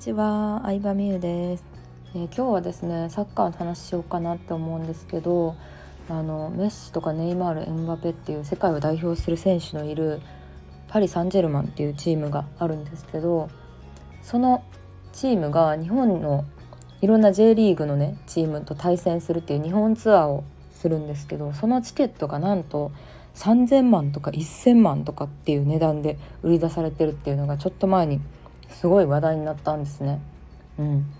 ちは、相葉美優です、えー、今日はですね、サッカーの話しようかなって思うんですけどあのメッシとかネイマールエムバペっていう世界を代表する選手のいるパリ・サンジェルマンっていうチームがあるんですけどそのチームが日本のいろんな J リーグのねチームと対戦するっていう日本ツアーをするんですけどそのチケットがなんと3,000万とか1,000万とかっていう値段で売り出されてるっていうのがちょっと前にすごい話題になったんですね。うん、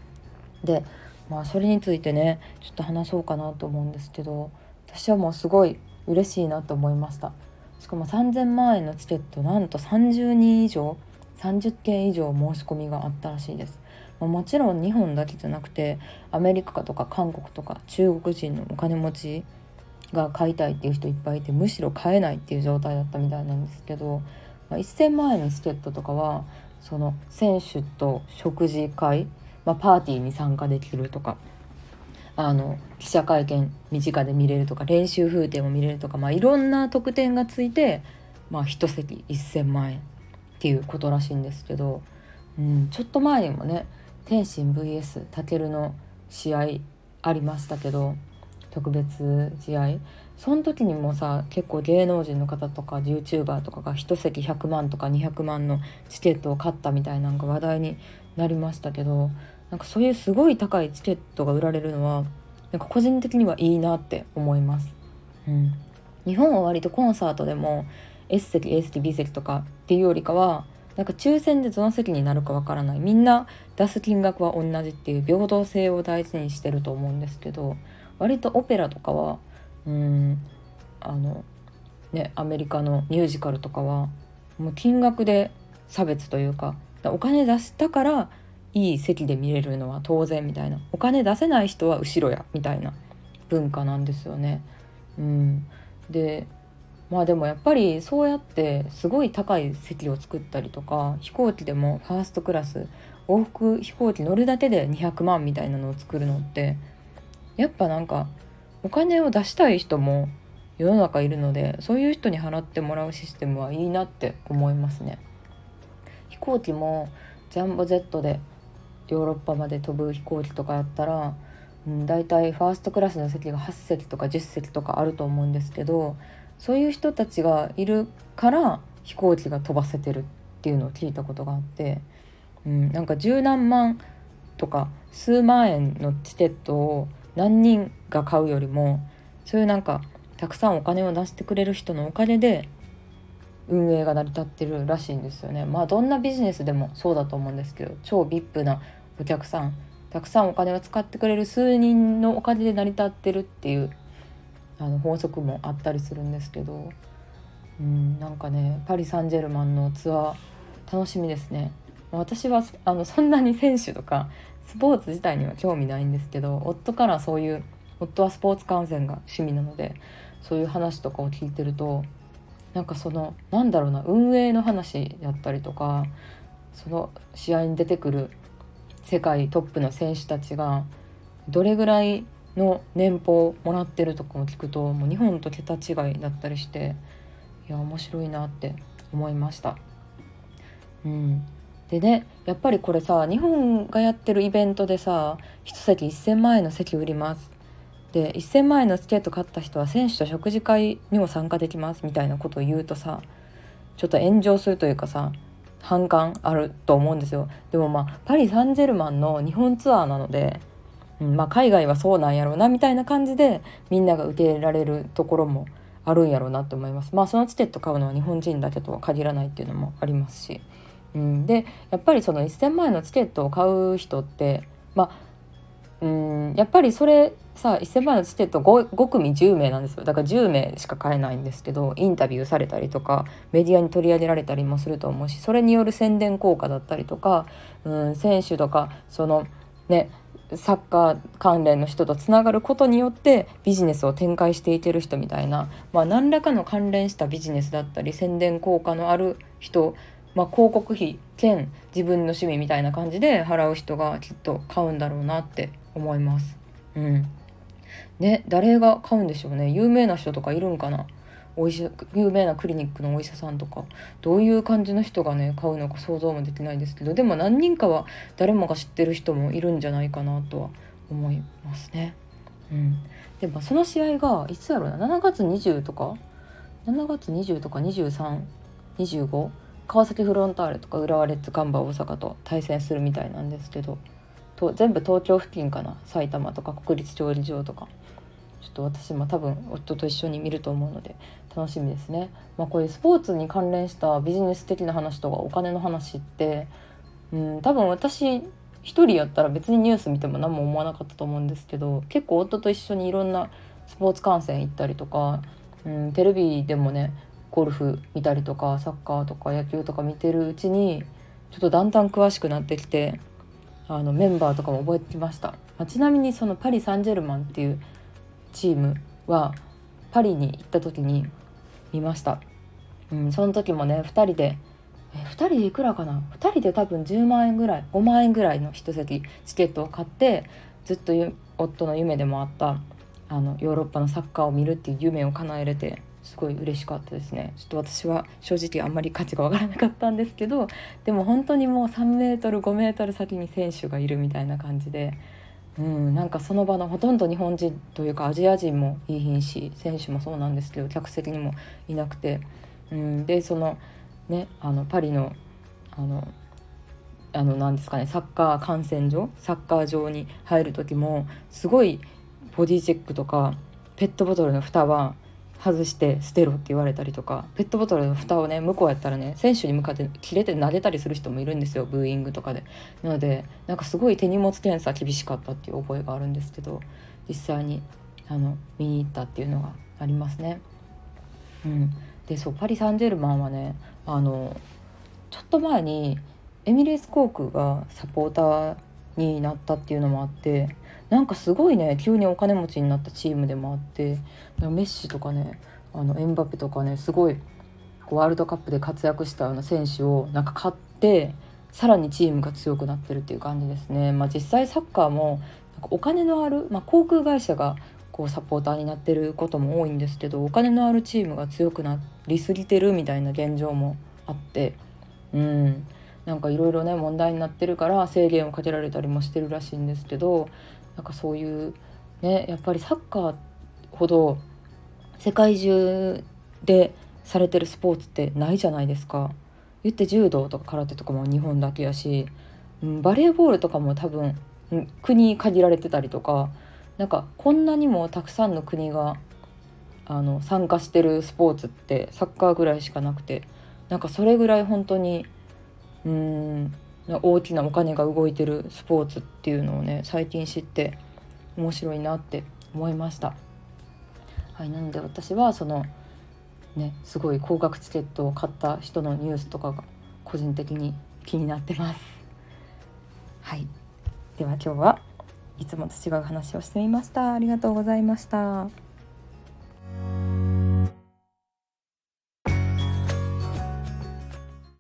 でまあそれについてねちょっと話そうかなと思うんですけど私はもうすごい嬉しいなと思いました。しかも3,000万円のチケットなんと30人以上30件以上申し込みがあったらしいです。もちろん日本だけじゃなくてアメリカとか韓国とか中国人のお金持ちが買いたいっていう人いっぱいいてむしろ買えないっていう状態だったみたいなんですけど、まあ、1,000万円のチケットとかはその選手と食事会、まあ、パーティーに参加できるとかあの記者会見身近で見れるとか練習風景も見れるとか、まあ、いろんな特典がついて、まあ、1席1,000万円っていうことらしいんですけど、うん、ちょっと前にもね天心 VS 武の試合ありましたけど特別試合。その時にもさ結構芸能人の方とか YouTuber とかが1席100万とか200万のチケットを買ったみたいなんか話題になりましたけどなんかそういうすごい高いチケットが売られるのはなんか個人的にはいいなって思います。うん、日本は割とコンサートでも S 席 A 席 B 席とかっていうよりかはなんか抽選でどの席になるかわからない。みんな出す金額は同じっていう平等性を大事にしてると思うんですけど割とオペラとかはうんあのねアメリカのミュージカルとかはもう金額で差別というかお金出したからいい席で見れるのは当然みたいなお金出せない人は後ろやみたいな文化なんですよね。うん、でまあでもやっぱりそうやってすごい高い席を作ったりとか飛行機でもファーストクラス往復飛行機乗るだけで200万みたいなのを作るのってやっぱなんかお金を出したい人も世の中いるのでそういう人に払ってもらうシステムはいいなって思いますね。飛行機もジャンボジェットでヨーロッパまで飛ぶ飛行機とかやったら、うん、大体ファーストクラスの席が8席とか10席とかあると思うんですけどそういう人たちがいるから飛行機が飛ばせてるっていうのを聞いたことがあって、うん、なんか十何万とか数万円のチケットを何人が買うよりもそういうなんかたくさんお金を出してくれる人のお金で運営が成り立ってるらしいんですよね。まあどんなビジネスでもそうだと思うんですけど超 VIP なお客さんたくさんお金を使ってくれる数人のお金で成り立ってるっていうあの法則もあったりするんですけどうんなんかねパリ・サンジェルマンのツアー楽しみですね。私はあのそんなに選手とかスポーツ自体には興味ないんですけど夫からそういう夫はスポーツ観戦が趣味なのでそういう話とかを聞いてるとなんかそのなんだろうな運営の話やったりとかその試合に出てくる世界トップの選手たちがどれぐらいの年俸をもらってるとかも聞くともう日本と桁違いだったりしていや面白いなって思いました。うんでねやっぱりこれさ日本がやってるイベントでさ1席1,000万円の席売ります。で1,000万円のチケット買った人は選手と食事会にも参加できますみたいなことを言うとさちょっと炎上するというかさ反感あると思うんですよ。でもまあパリ・サンジェルマンの日本ツアーなので、うん、まあ海外はそうなんやろうなみたいな感じでみんなが受け入れられるところもあるんやろうなと思います。まあそのチケット買うのは日本人だけとは限らないっていうのもありますし。うん、でやっぱりその1,000万円のチケットを買う人ってまあうんやっぱりそれさ1,000万円のチケット 5, 5組10名なんですよ。だから10名しか買えないんですけどインタビューされたりとかメディアに取り上げられたりもすると思うしそれによる宣伝効果だったりとか、うん、選手とかそのねサッカー関連の人とつながることによってビジネスを展開していける人みたいな、まあ、何らかの関連したビジネスだったり宣伝効果のある人まあ、広告費兼自分の趣味みたいな感じで払う人がきっと買うんだろうなって思います。うん。ね、誰が買うんでしょうね。有名な人とかいるんかな？お医者有名なクリニックのお医者さんとかどういう感じの人がね買うのか想像もできないですけどでも何人かは誰もが知ってる人もいるんじゃないかなとは思いますね。うん、でもその試合がいつやろうな？7月20とか？7月20とか2325川崎フロンターレとか浦和レッズガンバ大阪と対戦するみたいなんですけどと全部東京付近かな？埼玉とか国立調理場とかちょっと私も多分夫と一緒に見ると思うので楽しみですね。まあ、こういうスポーツに関連したビジネス的な話とかお金の話って、うん、多分私一人やったら別にニュース見ても何も思わなかったと思うんですけど結構夫と一緒にいろんなスポーツ観戦行ったりとか、うん、テレビでもねゴルフ見たりとかサッカーとか野球とか見てるうちにちょっとだんだん詳しくなってきてあのメンバーとかも覚えてきました、まあ、ちなみにそのパリ・サンジェルマンっていうチームはパリに行った時に見ました、うん、その時もね2人でえ2人でいくらかな？2人で多分10万円ぐらい5万円ぐらいの一席チケットを買ってずっと夫の夢でもあったあのヨーロッパのサッカーを見るっていう夢を叶えれてすごい嬉しかったですね。ちょっと私は正直あんまり価値がわからなかったんですけどでも本当にもう3メートル5メートル先に選手がいるみたいな感じでうんなんかその場のほとんど日本人というかアジア人もいい品し選手もそうなんですけど客席にもいなくてうんでそのねあのパリのあのあの何ですかねサッカー観戦所サッカー場に入る時もすごいボディチェックとかペットボトルの蓋は外して捨てろって言われたりとかペットボトルの蓋をね向こうやったらね選手に向かって切れて撫でたりする人もいるんですよブーイングとかで。なのでなんかすごい手荷物検査厳しかったっていう覚えがあるんですけど実際にあの見に行ったっていうのがありますね。うん。でそうパリ・サンジェルマンはねあのちょっと前にエミレース航空がサポーターになったっていうのもあってなんかすごいね急にお金持ちになったチームでもあってメッシとかねあのエンバペとかねすごいワールドカップで活躍したような選手をなんか買ってさらにチームが強くなってるっていう感じですね。まあ、実際サッカーもなんかお金のある、まあ、航空会社がこうサポーターになってることも多いんですけどお金のあるチームが強くなりすぎてるみたいな現状もあってうんなんかいろいろね問題になってるから制限をかけられたりもしてるらしいんですけどなんかそういうねやっぱりサッカーほど世界中でされてるスポーツってないじゃないですか。言って柔道とか空手とかも日本だけやし、うん、バレーボールとかも多分、うん、国限られてたりとかなんかこんなにもたくさんの国があの参加してるスポーツってサッカーぐらいしかなくてなんかそれぐらい本当にうん大きなお金が動いてるスポーツっていうのをね最近知って面白いなって思いました。はい、なので私はそのねすごい高額チケットを買った人のニュースとかが個人的に気になってます。はい、では今日はいつもと違う話をしてみました。ありがとうございました。